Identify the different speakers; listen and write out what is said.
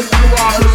Speaker 1: you are.